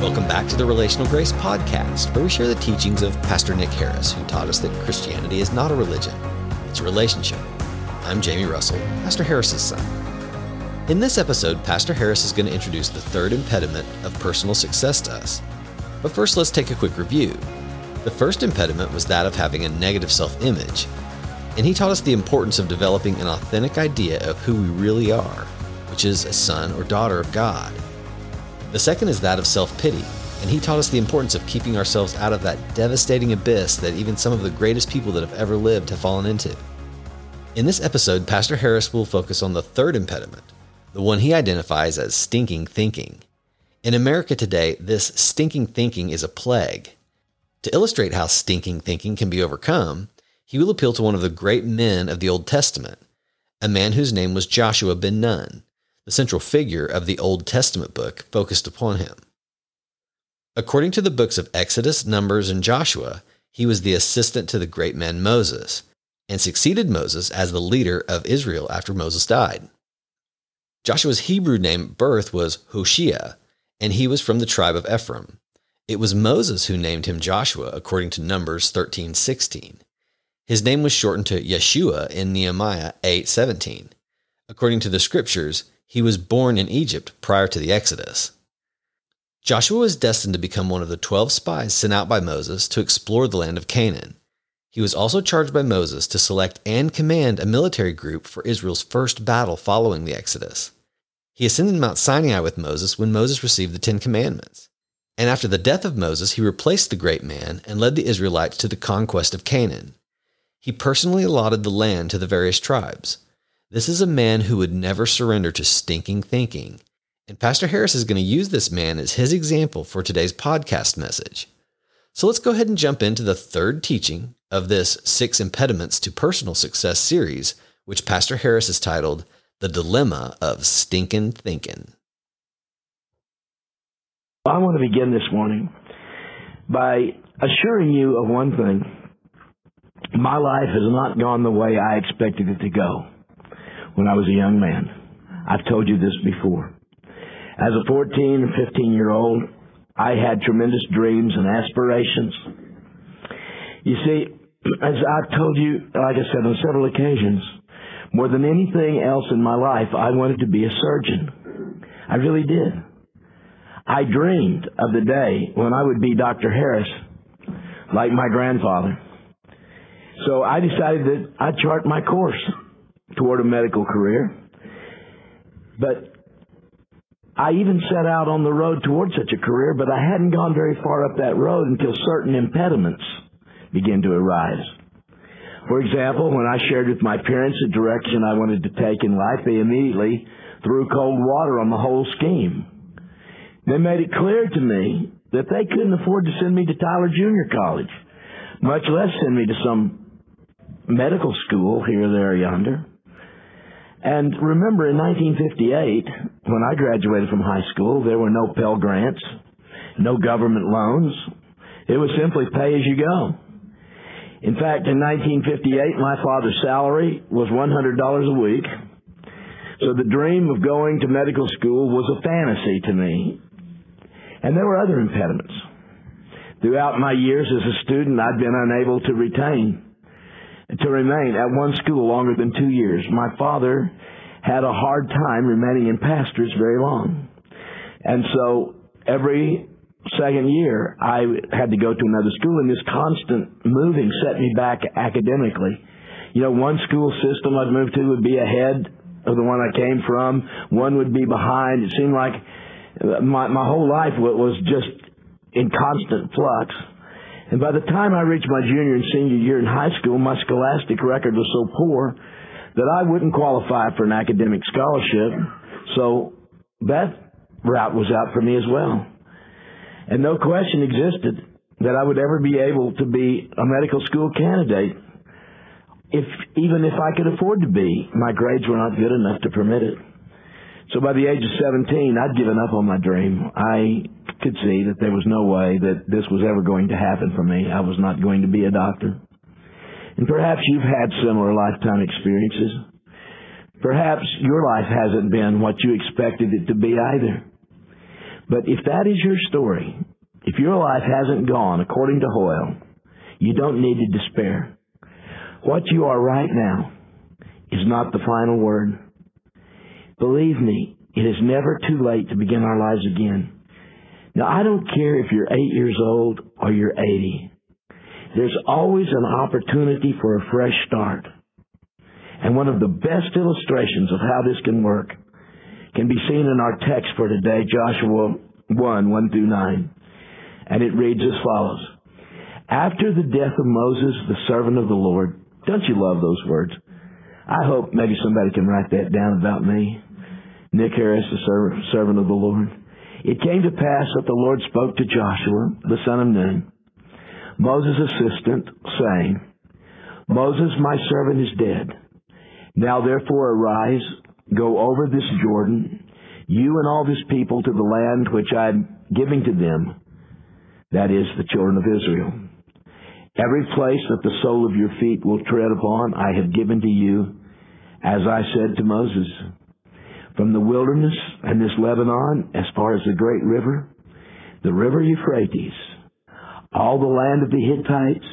Welcome back to the Relational Grace Podcast, where we share the teachings of Pastor Nick Harris, who taught us that Christianity is not a religion, it's a relationship. I'm Jamie Russell, Pastor Harris's son. In this episode, Pastor Harris is going to introduce the third impediment of personal success to us. But first, let's take a quick review. The first impediment was that of having a negative self image, and he taught us the importance of developing an authentic idea of who we really are, which is a son or daughter of God. The second is that of self pity, and he taught us the importance of keeping ourselves out of that devastating abyss that even some of the greatest people that have ever lived have fallen into. In this episode, Pastor Harris will focus on the third impediment, the one he identifies as stinking thinking. In America today, this stinking thinking is a plague. To illustrate how stinking thinking can be overcome, he will appeal to one of the great men of the Old Testament, a man whose name was Joshua ben Nun. The central figure of the Old Testament book focused upon him. According to the books of Exodus, Numbers, and Joshua, he was the assistant to the great man Moses and succeeded Moses as the leader of Israel after Moses died. Joshua's Hebrew name birth was Hoshea, and he was from the tribe of Ephraim. It was Moses who named him Joshua according to Numbers 13:16. His name was shortened to Yeshua in Nehemiah 8:17. According to the scriptures, he was born in Egypt prior to the Exodus. Joshua was destined to become one of the 12 spies sent out by Moses to explore the land of Canaan. He was also charged by Moses to select and command a military group for Israel's first battle following the Exodus. He ascended Mount Sinai with Moses when Moses received the Ten Commandments. And after the death of Moses, he replaced the great man and led the Israelites to the conquest of Canaan. He personally allotted the land to the various tribes. This is a man who would never surrender to stinking thinking. And Pastor Harris is going to use this man as his example for today's podcast message. So let's go ahead and jump into the third teaching of this Six Impediments to Personal Success series, which Pastor Harris has titled The Dilemma of Stinkin' Thinkin'. I want to begin this morning by assuring you of one thing. My life has not gone the way I expected it to go when I was a young man. I've told you this before. As a 14 and 15 year old, I had tremendous dreams and aspirations. You see, as I've told you, like I said on several occasions, more than anything else in my life, I wanted to be a surgeon. I really did. I dreamed of the day when I would be Dr. Harris, like my grandfather. So I decided that I'd chart my course toward a medical career. But I even set out on the road toward such a career, but I hadn't gone very far up that road until certain impediments began to arise. For example, when I shared with my parents the direction I wanted to take in life, they immediately threw cold water on the whole scheme. They made it clear to me that they couldn't afford to send me to Tyler Junior College, much less send me to some medical school here, there, yonder. And remember, in 1958, when I graduated from high school, there were no Pell Grants, no government loans. It was simply pay as you go. In fact, in 1958, my father's salary was $100 a week. So the dream of going to medical school was a fantasy to me. And there were other impediments. Throughout my years as a student, I'd been unable to retain to remain at one school longer than two years. My father had a hard time remaining in pastors very long. And so every second year I had to go to another school and this constant moving set me back academically. You know, one school system I'd move to would be ahead of the one I came from. One would be behind. It seemed like my, my whole life was just in constant flux. And by the time I reached my junior and senior year in high school, my scholastic record was so poor that I wouldn't qualify for an academic scholarship. So that route was out for me as well. And no question existed that I would ever be able to be a medical school candidate if even if I could afford to be. My grades were not good enough to permit it. So by the age of 17, I'd given up on my dream. I could see that there was no way that this was ever going to happen for me. I was not going to be a doctor. And perhaps you've had similar lifetime experiences. Perhaps your life hasn't been what you expected it to be either. But if that is your story, if your life hasn't gone according to Hoyle, you don't need to despair. What you are right now is not the final word. Believe me, it is never too late to begin our lives again. Now, I don't care if you're eight years old or you're 80. There's always an opportunity for a fresh start. And one of the best illustrations of how this can work can be seen in our text for today, Joshua 1, 1 through 9. And it reads as follows. After the death of Moses, the servant of the Lord, don't you love those words? I hope maybe somebody can write that down about me. Nick Harris, the servant of the Lord. It came to pass that the Lord spoke to Joshua, the son of Nun, Moses' assistant, saying, Moses, my servant, is dead. Now therefore arise, go over this Jordan, you and all this people to the land which I am giving to them, that is, the children of Israel. Every place that the sole of your feet will tread upon, I have given to you, as I said to Moses. From the wilderness and this Lebanon, as far as the great river, the river Euphrates, all the land of the Hittites,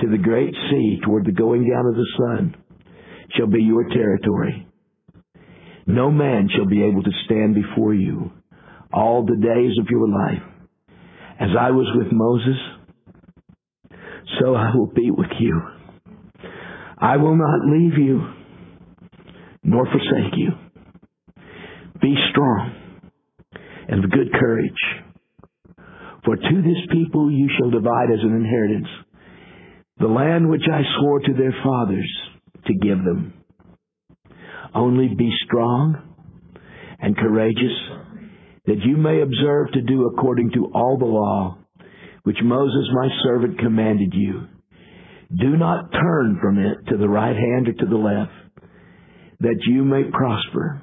to the great sea toward the going down of the sun, shall be your territory. No man shall be able to stand before you all the days of your life. As I was with Moses, so I will be with you. I will not leave you nor forsake you. Be strong and of good courage. For to this people you shall divide as an inheritance the land which I swore to their fathers to give them. Only be strong and courageous, that you may observe to do according to all the law which Moses my servant commanded you. Do not turn from it to the right hand or to the left, that you may prosper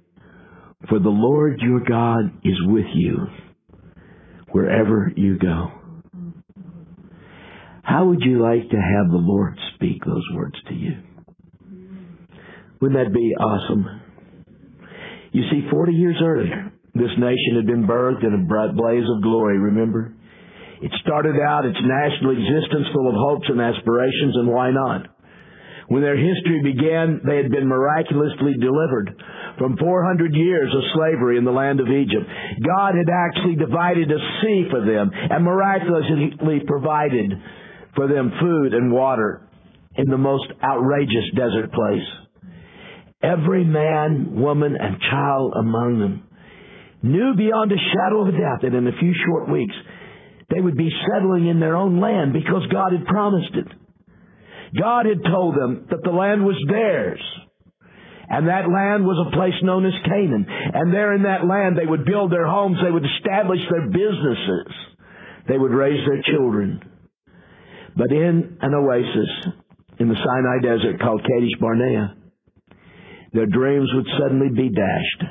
For the Lord your God is with you wherever you go. How would you like to have the Lord speak those words to you? Wouldn't that be awesome? You see, 40 years earlier, this nation had been birthed in a bright blaze of glory, remember? It started out its national existence full of hopes and aspirations, and why not? When their history began, they had been miraculously delivered from 400 years of slavery in the land of Egypt. God had actually divided a sea for them and miraculously provided for them food and water in the most outrageous desert place. Every man, woman, and child among them knew beyond a shadow of a doubt that in a few short weeks they would be settling in their own land because God had promised it. God had told them that the land was theirs. And that land was a place known as Canaan. And there in that land they would build their homes, they would establish their businesses, they would raise their children. But in an oasis in the Sinai desert called Kadesh Barnea, their dreams would suddenly be dashed.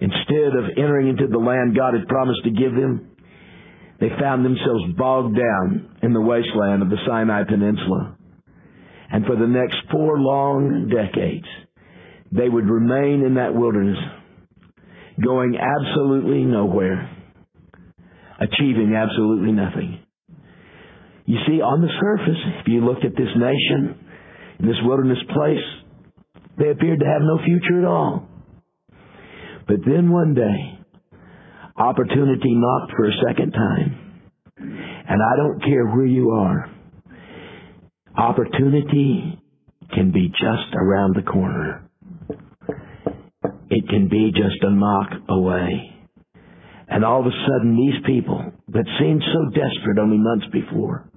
Instead of entering into the land God had promised to give them, they found themselves bogged down in the wasteland of the Sinai Peninsula. And for the next four long decades, they would remain in that wilderness, going absolutely nowhere, achieving absolutely nothing. You see, on the surface, if you looked at this nation, in this wilderness place, they appeared to have no future at all. But then one day, opportunity knocked for a second time. And I don't care where you are. Opportunity can be just around the corner. It can be just a knock away. And all of a sudden, these people that seemed so desperate only months before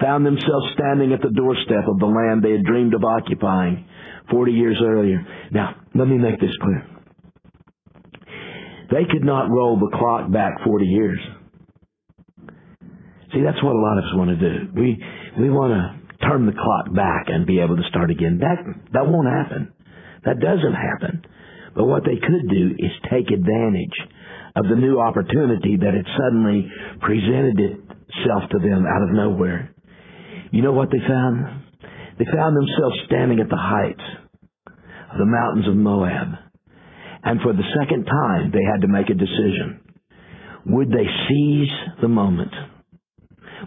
found themselves standing at the doorstep of the land they had dreamed of occupying 40 years earlier. Now, let me make this clear. They could not roll the clock back 40 years. See, that's what a lot of us want to do. We, we want to turn the clock back and be able to start again. That, that won't happen. That doesn't happen. But what they could do is take advantage of the new opportunity that had suddenly presented itself to them out of nowhere. You know what they found? They found themselves standing at the heights of the mountains of Moab. And for the second time, they had to make a decision. Would they seize the moment?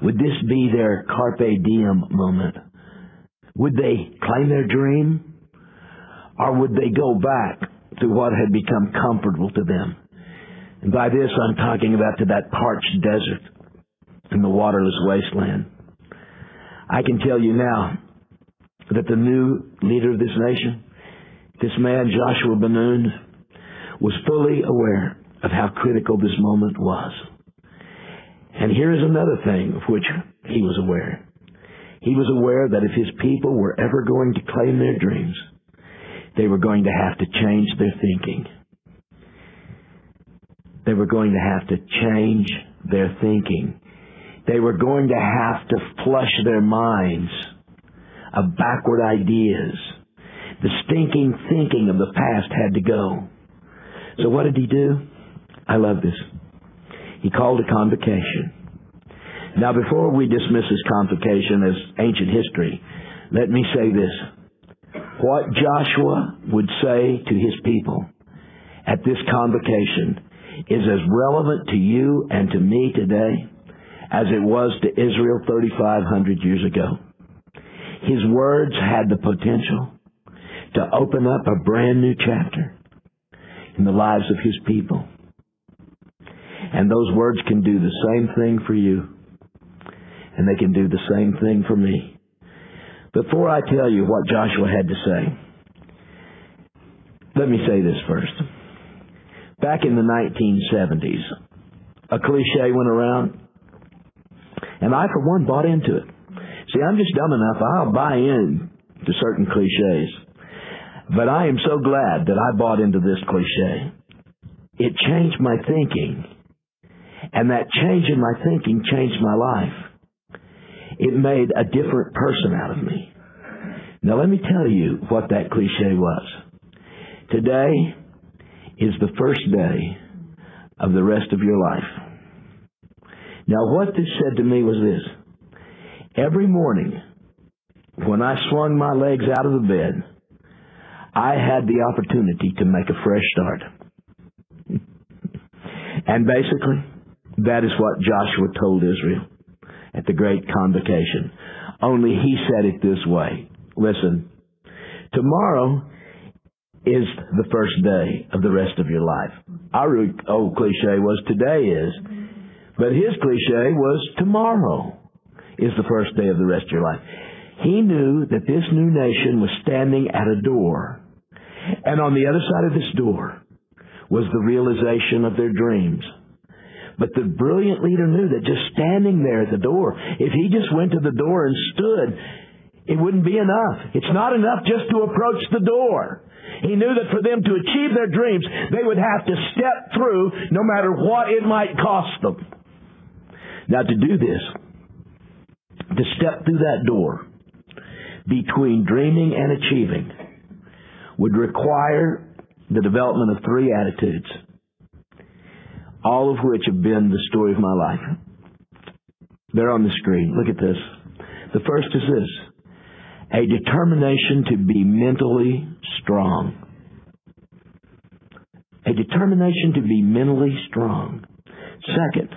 Would this be their carpe diem moment? Would they claim their dream? Or would they go back to what had become comfortable to them? And by this, I'm talking about to that parched desert and the waterless wasteland. I can tell you now that the new leader of this nation, this man, Joshua Ben Nun, was fully aware of how critical this moment was. And here is another thing of which he was aware. He was aware that if his people were ever going to claim their dreams, they were going to have to change their thinking. They were going to have to change their thinking. They were going to have to flush their minds of backward ideas. The stinking thinking of the past had to go. So what did he do? I love this. He called a convocation. Now before we dismiss this convocation as ancient history, let me say this. What Joshua would say to his people at this convocation is as relevant to you and to me today as it was to Israel 3,500 years ago. His words had the potential to open up a brand new chapter in the lives of His people. And those words can do the same thing for you. And they can do the same thing for me. Before I tell you what Joshua had to say, let me say this first. Back in the 1970s, a cliche went around, and I, for one, bought into it. See, I'm just dumb enough, I'll buy in to certain cliches. But I am so glad that I bought into this cliche. It changed my thinking. And that change in my thinking changed my life. It made a different person out of me. Now let me tell you what that cliche was. Today is the first day of the rest of your life. Now what this said to me was this. Every morning, when I swung my legs out of the bed, I had the opportunity to make a fresh start. and basically, that is what Joshua told Israel at the great convocation. Only he said it this way. Listen, tomorrow is the first day of the rest of your life. Our old cliche was today is, but his cliche was tomorrow is the first day of the rest of your life. He knew that this new nation was standing at a door and on the other side of this door was the realization of their dreams. But the brilliant leader knew that just standing there at the door, if he just went to the door and stood, it wouldn't be enough. It's not enough just to approach the door. He knew that for them to achieve their dreams, they would have to step through no matter what it might cost them. Now to do this, to step through that door between dreaming and achieving, would require the development of three attitudes, all of which have been the story of my life. They're on the screen. Look at this. The first is this a determination to be mentally strong. A determination to be mentally strong. Second,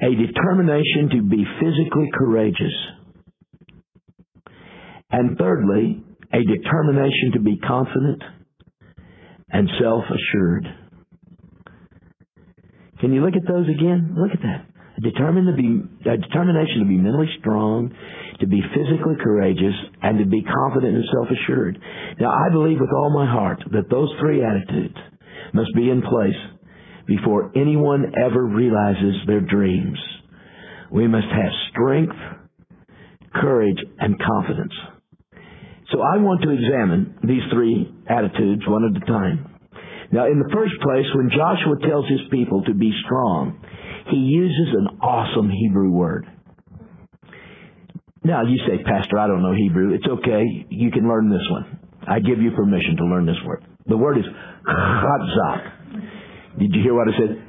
a determination to be physically courageous. And thirdly, a determination to be confident and self-assured. Can you look at those again? Look at that. A, to be, a determination to be mentally strong, to be physically courageous, and to be confident and self-assured. Now, I believe with all my heart that those three attitudes must be in place before anyone ever realizes their dreams. We must have strength, courage, and confidence. So I want to examine these three attitudes one at a time. Now, in the first place, when Joshua tells his people to be strong, he uses an awesome Hebrew word. Now, you say, Pastor, I don't know Hebrew. It's okay. You can learn this one. I give you permission to learn this word. The word is chazak. Did you hear what I said?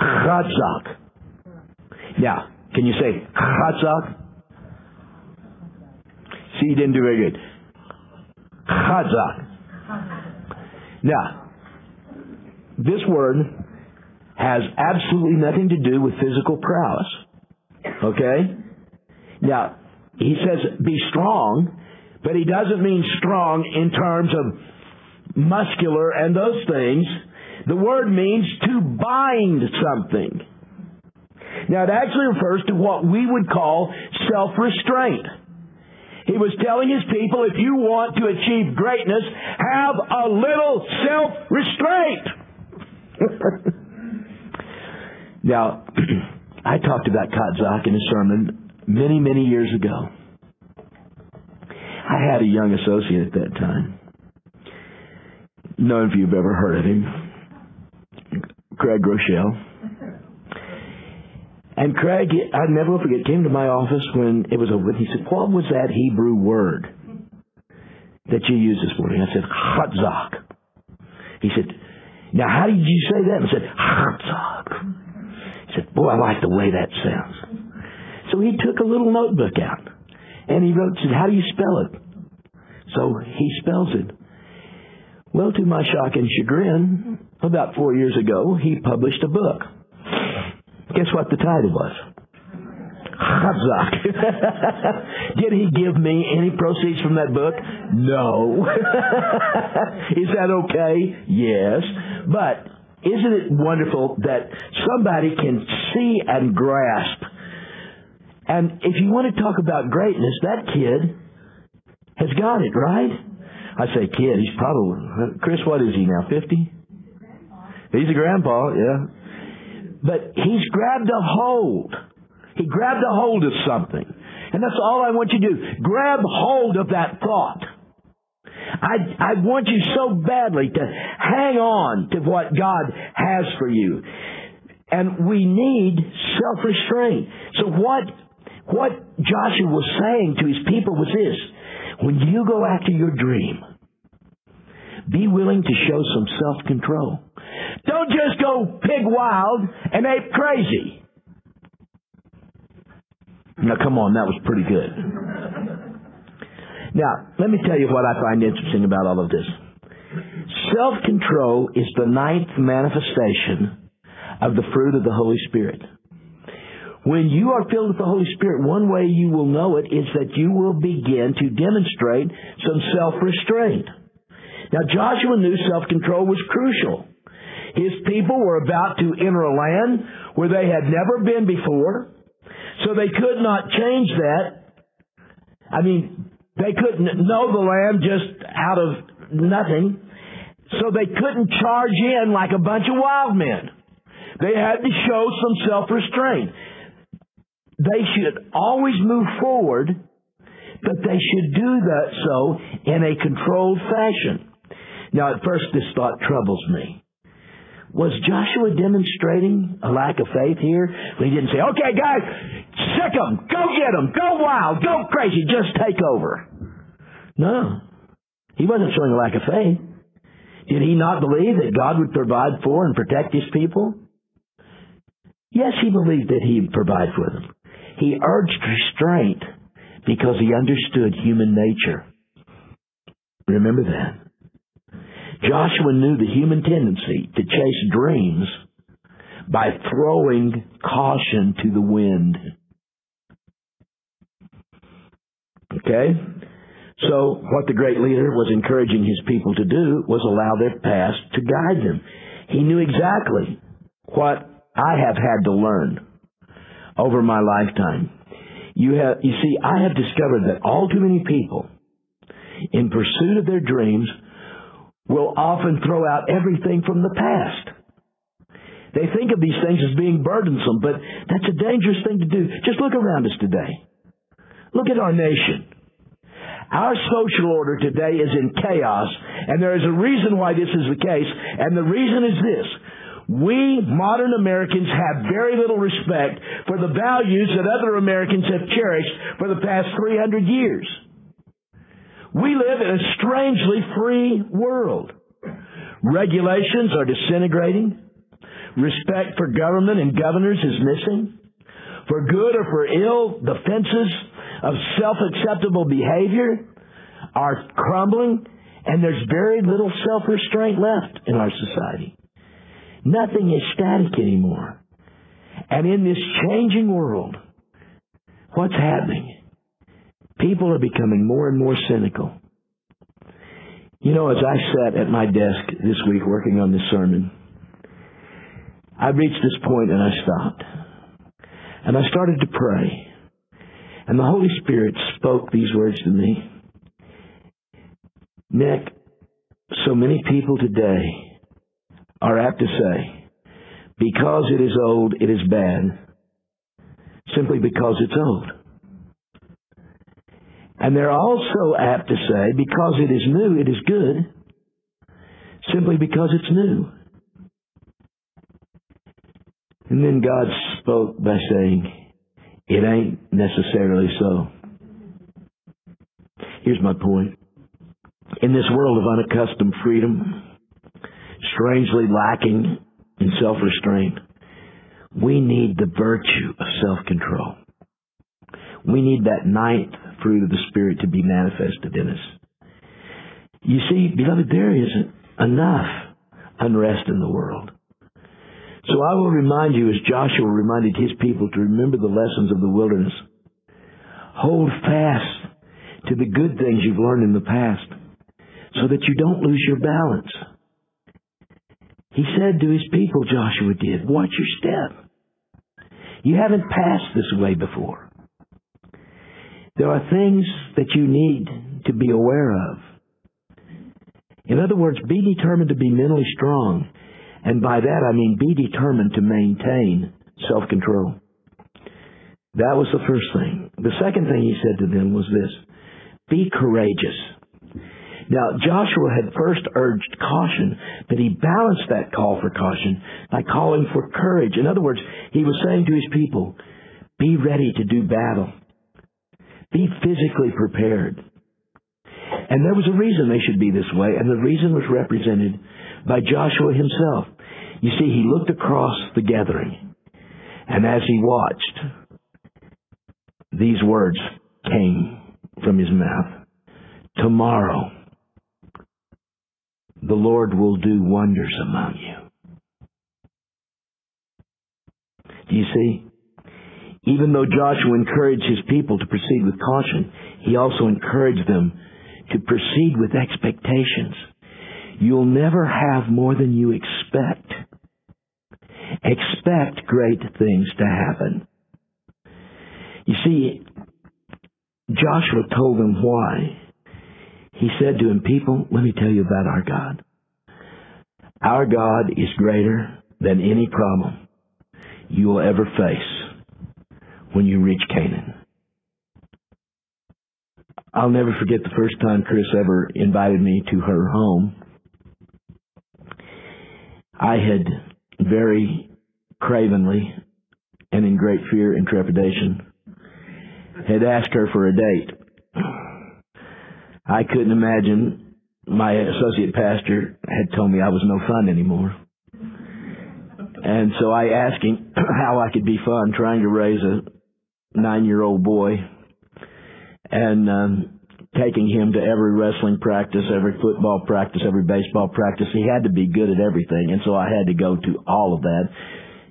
Chazak. Now, can you say chazak? You didn't do very good. Chazak. Now, this word has absolutely nothing to do with physical prowess. Okay? Now, he says be strong, but he doesn't mean strong in terms of muscular and those things. The word means to bind something. Now, it actually refers to what we would call self-restraint. He was telling his people, if you want to achieve greatness, have a little self-restraint. now, I talked about Katzak in a sermon many, many years ago. I had a young associate at that time. None of you have ever heard of him. Craig Groeschel. And Craig, I never forget, came to my office when it was over. He said, "What was that Hebrew word that you used this morning?" I said, "Chatzak." He said, "Now, how did you say that?" I said, "Chatzak." He said, "Boy, I like the way that sounds." So he took a little notebook out and he wrote, said, "How do you spell it?" So he spells it. Well, to my shock and chagrin, about four years ago, he published a book. Guess what the title was? Chazak. Did he give me any proceeds from that book? No. Is that okay? Yes. But isn't it wonderful that somebody can see and grasp? And if you want to talk about greatness, that kid has got it, right? I say kid, he's probably, Chris, what is he now, 50? He's a grandpa, yeah. But he's grabbed a hold. He grabbed a hold of something. And that's all I want you to do. Grab hold of that thought. I, I want you so badly to hang on to what God has for you. And we need self-restraint. So what, what Joshua was saying to his people was this. When you go after your dream, be willing to show some self-control. Don't just go pig wild and ape crazy. Now, come on, that was pretty good. Now, let me tell you what I find interesting about all of this. Self control is the ninth manifestation of the fruit of the Holy Spirit. When you are filled with the Holy Spirit, one way you will know it is that you will begin to demonstrate some self restraint. Now, Joshua knew self control was crucial. His people were about to enter a land where they had never been before, so they could not change that. I mean, they couldn't know the land just out of nothing, so they couldn't charge in like a bunch of wild men. They had to show some self-restraint. They should always move forward, but they should do that so in a controlled fashion. Now, at first, this thought troubles me. Was Joshua demonstrating a lack of faith here? He didn't say, okay, guys, sick them, go get them, go wild, go crazy, just take over. No. He wasn't showing a lack of faith. Did he not believe that God would provide for and protect his people? Yes, he believed that he would provide for them. He urged restraint because he understood human nature. Remember that. Joshua knew the human tendency to chase dreams by throwing caution to the wind. Okay? So, what the great leader was encouraging his people to do was allow their past to guide them. He knew exactly what I have had to learn over my lifetime. You have, you see, I have discovered that all too many people, in pursuit of their dreams, will often throw out everything from the past. They think of these things as being burdensome, but that's a dangerous thing to do. Just look around us today. Look at our nation. Our social order today is in chaos, and there is a reason why this is the case, and the reason is this. We modern Americans have very little respect for the values that other Americans have cherished for the past 300 years. We live in a strangely free world. Regulations are disintegrating. Respect for government and governors is missing. For good or for ill, the fences of self-acceptable behavior are crumbling and there's very little self-restraint left in our society. Nothing is static anymore. And in this changing world, what's happening? People are becoming more and more cynical. You know, as I sat at my desk this week working on this sermon, I reached this point and I stopped. And I started to pray. And the Holy Spirit spoke these words to me. Nick, so many people today are apt to say, because it is old, it is bad, simply because it's old. And they're also apt to say, because it is new, it is good, simply because it's new. And then God spoke by saying, it ain't necessarily so. Here's my point. In this world of unaccustomed freedom, strangely lacking in self-restraint, we need the virtue of self-control. We need that ninth fruit of the Spirit to be manifested in us. You see, beloved, there isn't enough unrest in the world. So I will remind you, as Joshua reminded his people, to remember the lessons of the wilderness. Hold fast to the good things you've learned in the past so that you don't lose your balance. He said to his people, Joshua did, watch your step. You haven't passed this way before. There are things that you need to be aware of. In other words, be determined to be mentally strong and by that I mean be determined to maintain self-control. That was the first thing. The second thing he said to them was this, be courageous. Now, Joshua had first urged caution, but he balanced that call for caution by calling for courage. In other words, he was saying to his people, be ready to do battle. Be physically prepared. And there was a reason they should be this way, and the reason was represented by Joshua himself. You see, he looked across the gathering, and as he watched, these words came from his mouth. Tomorrow, the Lord will do wonders among you. Do you see? Even though Joshua encouraged his people to proceed with caution, he also encouraged them to proceed with expectations. You'll never have more than you expect. Expect great things to happen. You see, Joshua told them why. He said to them, People, let me tell you about our God. Our God is greater than any problem you will ever face when you reach Canaan. I'll never forget the first time Chris ever invited me to her home. I had very cravenly and in great fear and trepidation had asked her for a date. I couldn't imagine my associate pastor had told me I was no fun anymore. And so I asked him how I could be fun trying to raise a nine year old boy and um, taking him to every wrestling practice, every football practice, every baseball practice. He had to be good at everything, and so I had to go to all of that.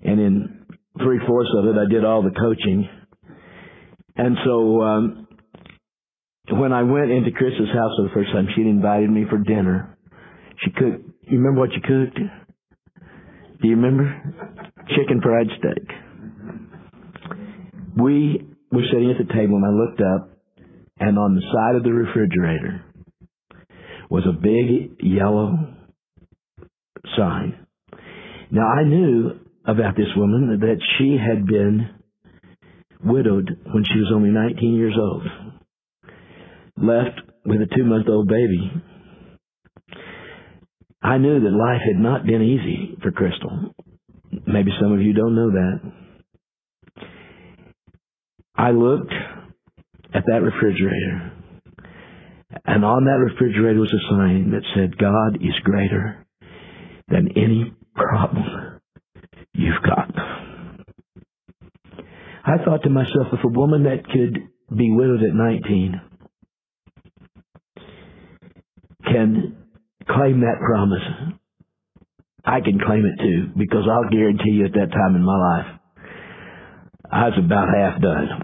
And in three fourths of it, I did all the coaching. And so um, when I went into Chris's house for the first time, she'd invited me for dinner. She cooked. You remember what you cooked? Do you remember? Chicken fried steak. We were sitting at the table, and I looked up, and on the side of the refrigerator was a big yellow sign. Now I knew about this woman that she had been widowed when she was only 19 years old. Left with a two month old baby, I knew that life had not been easy for Crystal. Maybe some of you don't know that. I looked at that refrigerator, and on that refrigerator was a sign that said, God is greater than any problem you've got. I thought to myself, if a woman that could be widowed at 19 can claim that promise, I can claim it too, because I'll guarantee you at that time in my life, I was about half done.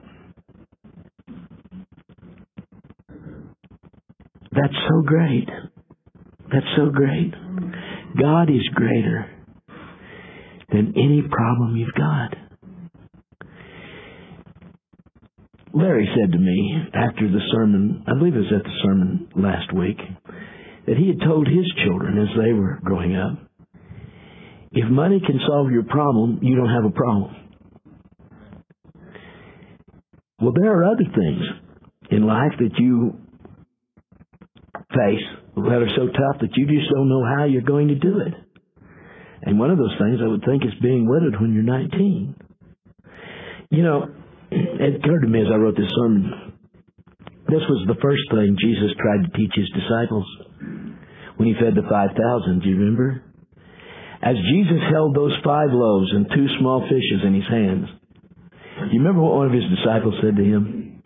That's so great. That's so great. God is greater than any problem you've got. Larry said to me after the sermon, I believe it was at the sermon last week, that he had told his children as they were growing up, if money can solve your problem, you don't have a problem. Well, there are other things in life that you face that are so tough that you just don't know how you're going to do it. And one of those things I would think is being widowed when you're 19. You know, it occurred to me as I wrote this sermon, this was the first thing Jesus tried to teach his disciples when he fed the 5,000. Do you remember? As Jesus held those five loaves and two small fishes in his hands, you remember what one of his disciples said to him?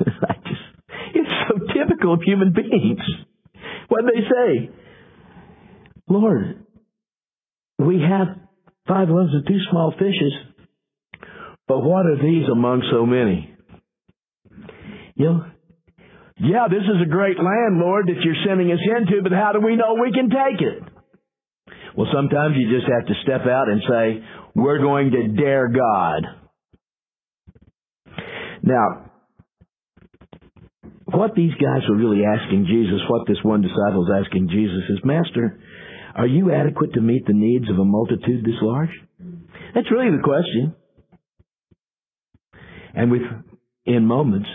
I just, it's so typical of human beings. What they say? Lord, we have five loaves and two small fishes, but what are these among so many? You know, yeah, this is a great land, Lord, that you're sending us into, but how do we know we can take it? Well, sometimes you just have to step out and say, we're going to dare God. Now, what these guys were really asking Jesus, what this one disciple is asking Jesus is, Master, are you adequate to meet the needs of a multitude this large? That's really the question. And within moments,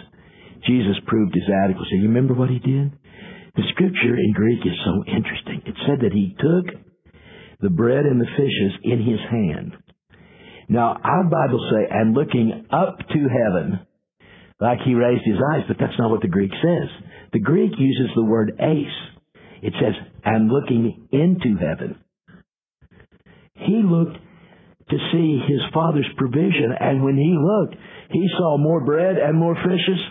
Jesus proved his adequacy. You remember what he did? The scripture in Greek is so interesting. It said that he took the bread and the fishes in his hand. Now, our Bible say, and looking up to heaven, like he raised his eyes, but that's not what the Greek says. The Greek uses the word ace. It says, and looking into heaven. He looked to see his father's provision, and when he looked, he saw more bread and more fishes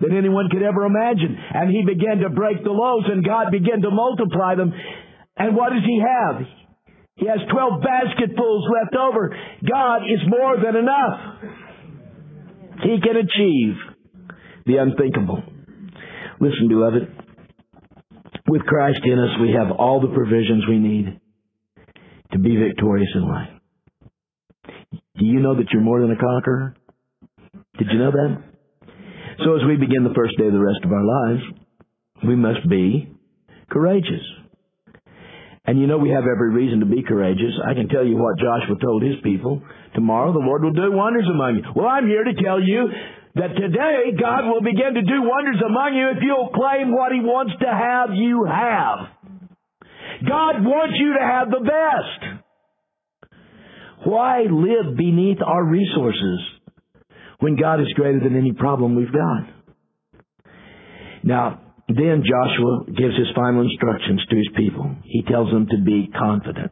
than anyone could ever imagine. And he began to break the loaves, and God began to multiply them. And what does he have? He has 12 basketfuls left over. God is more than enough. He can achieve the unthinkable. Listen, beloved. With Christ in us, we have all the provisions we need to be victorious in life. Do you know that you're more than a conqueror? Did you know that? So as we begin the first day of the rest of our lives, we must be courageous. And you know we have every reason to be courageous. I can tell you what Joshua told his people. Tomorrow the Lord will do wonders among you. Well, I'm here to tell you that today God will begin to do wonders among you if you'll claim what He wants to have you have. God wants you to have the best. Why live beneath our resources when God is greater than any problem we've got? Now, then Joshua gives his final instructions to his people. He tells them to be confident.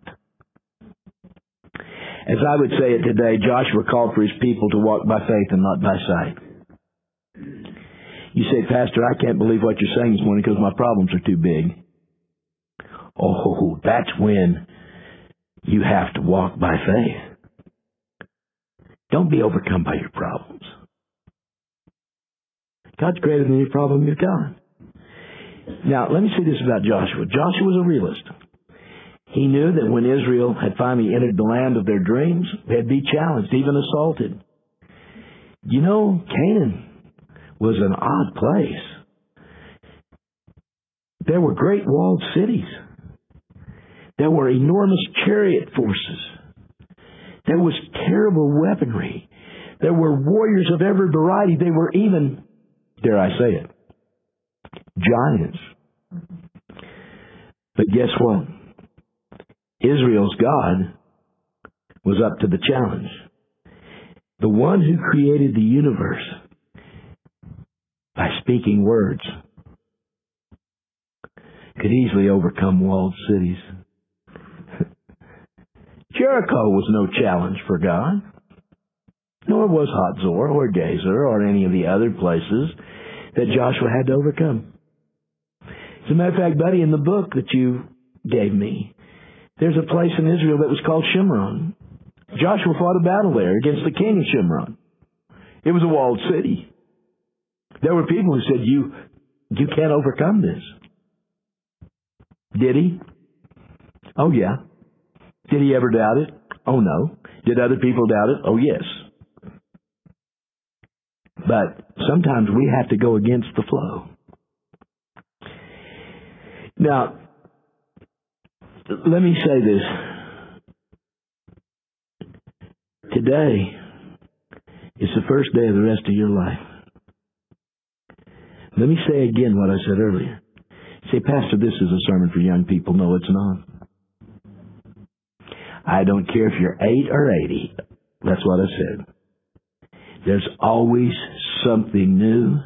As I would say it today, Joshua called for his people to walk by faith and not by sight. You say, Pastor, I can't believe what you're saying this morning because my problems are too big. Oh, that's when you have to walk by faith. Don't be overcome by your problems. God's greater than any problem you've got. Now, let me say this about Joshua. Joshua was a realist. He knew that when Israel had finally entered the land of their dreams, they'd be challenged, even assaulted. You know, Canaan was an odd place. There were great walled cities. There were enormous chariot forces. There was terrible weaponry. There were warriors of every variety. They were even, dare I say it, giants. But guess what? Israel's God was up to the challenge. The one who created the universe by speaking words could easily overcome walled cities. Jericho was no challenge for God, nor was Hatzor or Gezer or any of the other places that Joshua had to overcome. As a matter of fact, buddy, in the book that you gave me, there's a place in Israel that was called Shimron. Joshua fought a battle there against the king of Shimron. It was a walled city. There were people who said, you, you can't overcome this. Did he? Oh yeah. Did he ever doubt it? Oh no. Did other people doubt it? Oh yes. But sometimes we have to go against the flow. Now, let me say this. Today is the first day of the rest of your life. Let me say again what I said earlier. Say, Pastor, this is a sermon for young people. No, it's not. I don't care if you're 8 or 80. That's what I said. There's always something new,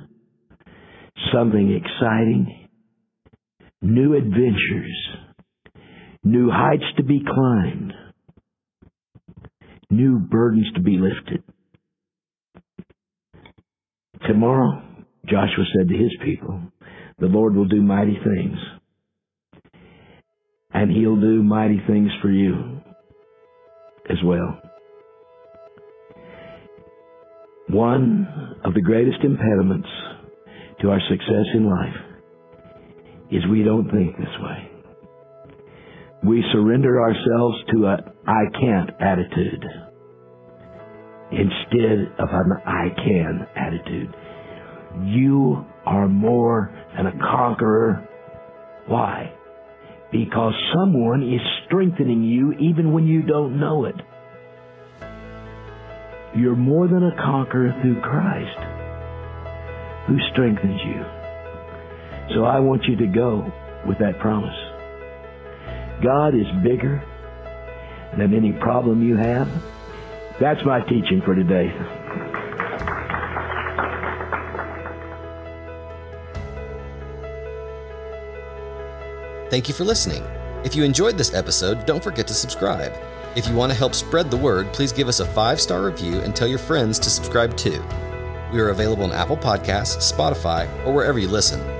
something exciting, new adventures, new heights to be climbed, new burdens to be lifted. Tomorrow, Joshua said to his people, the Lord will do mighty things. And He'll do mighty things for you as well. One of the greatest impediments to our success in life is we don't think this way. We surrender ourselves to a I can't attitude instead of an I can attitude. You are more than a conqueror. Why? Because someone is strengthening you even when you don't know it. You're more than a conqueror through Christ who strengthens you. So I want you to go with that promise. God is bigger than any problem you have. That's my teaching for today. Thank you for listening. If you enjoyed this episode, don't forget to subscribe. If you want to help spread the word, please give us a five star review and tell your friends to subscribe too. We are available on Apple Podcasts, Spotify, or wherever you listen.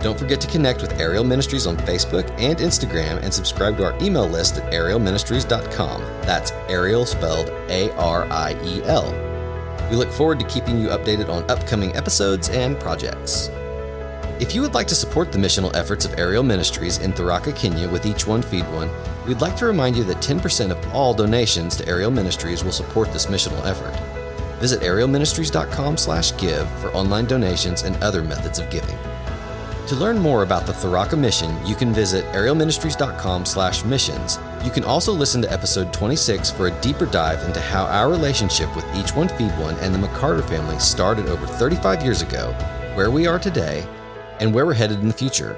Don't forget to connect with Ariel Ministries on Facebook and Instagram and subscribe to our email list at arielministries.com. That's Ariel spelled A R I E L. We look forward to keeping you updated on upcoming episodes and projects. If you would like to support the missional efforts of Ariel Ministries in Tharaka, Kenya with Each One Feed One, we'd like to remind you that 10% of all donations to Ariel Ministries will support this missional effort. Visit arielministries.com slash give for online donations and other methods of giving. To learn more about the Tharaka mission, you can visit arielministries.com/missions. You can also listen to episode 26 for a deeper dive into how our relationship with Each One Feed One and the McCarter family started over 35 years ago, where we are today, and where we're headed in the future.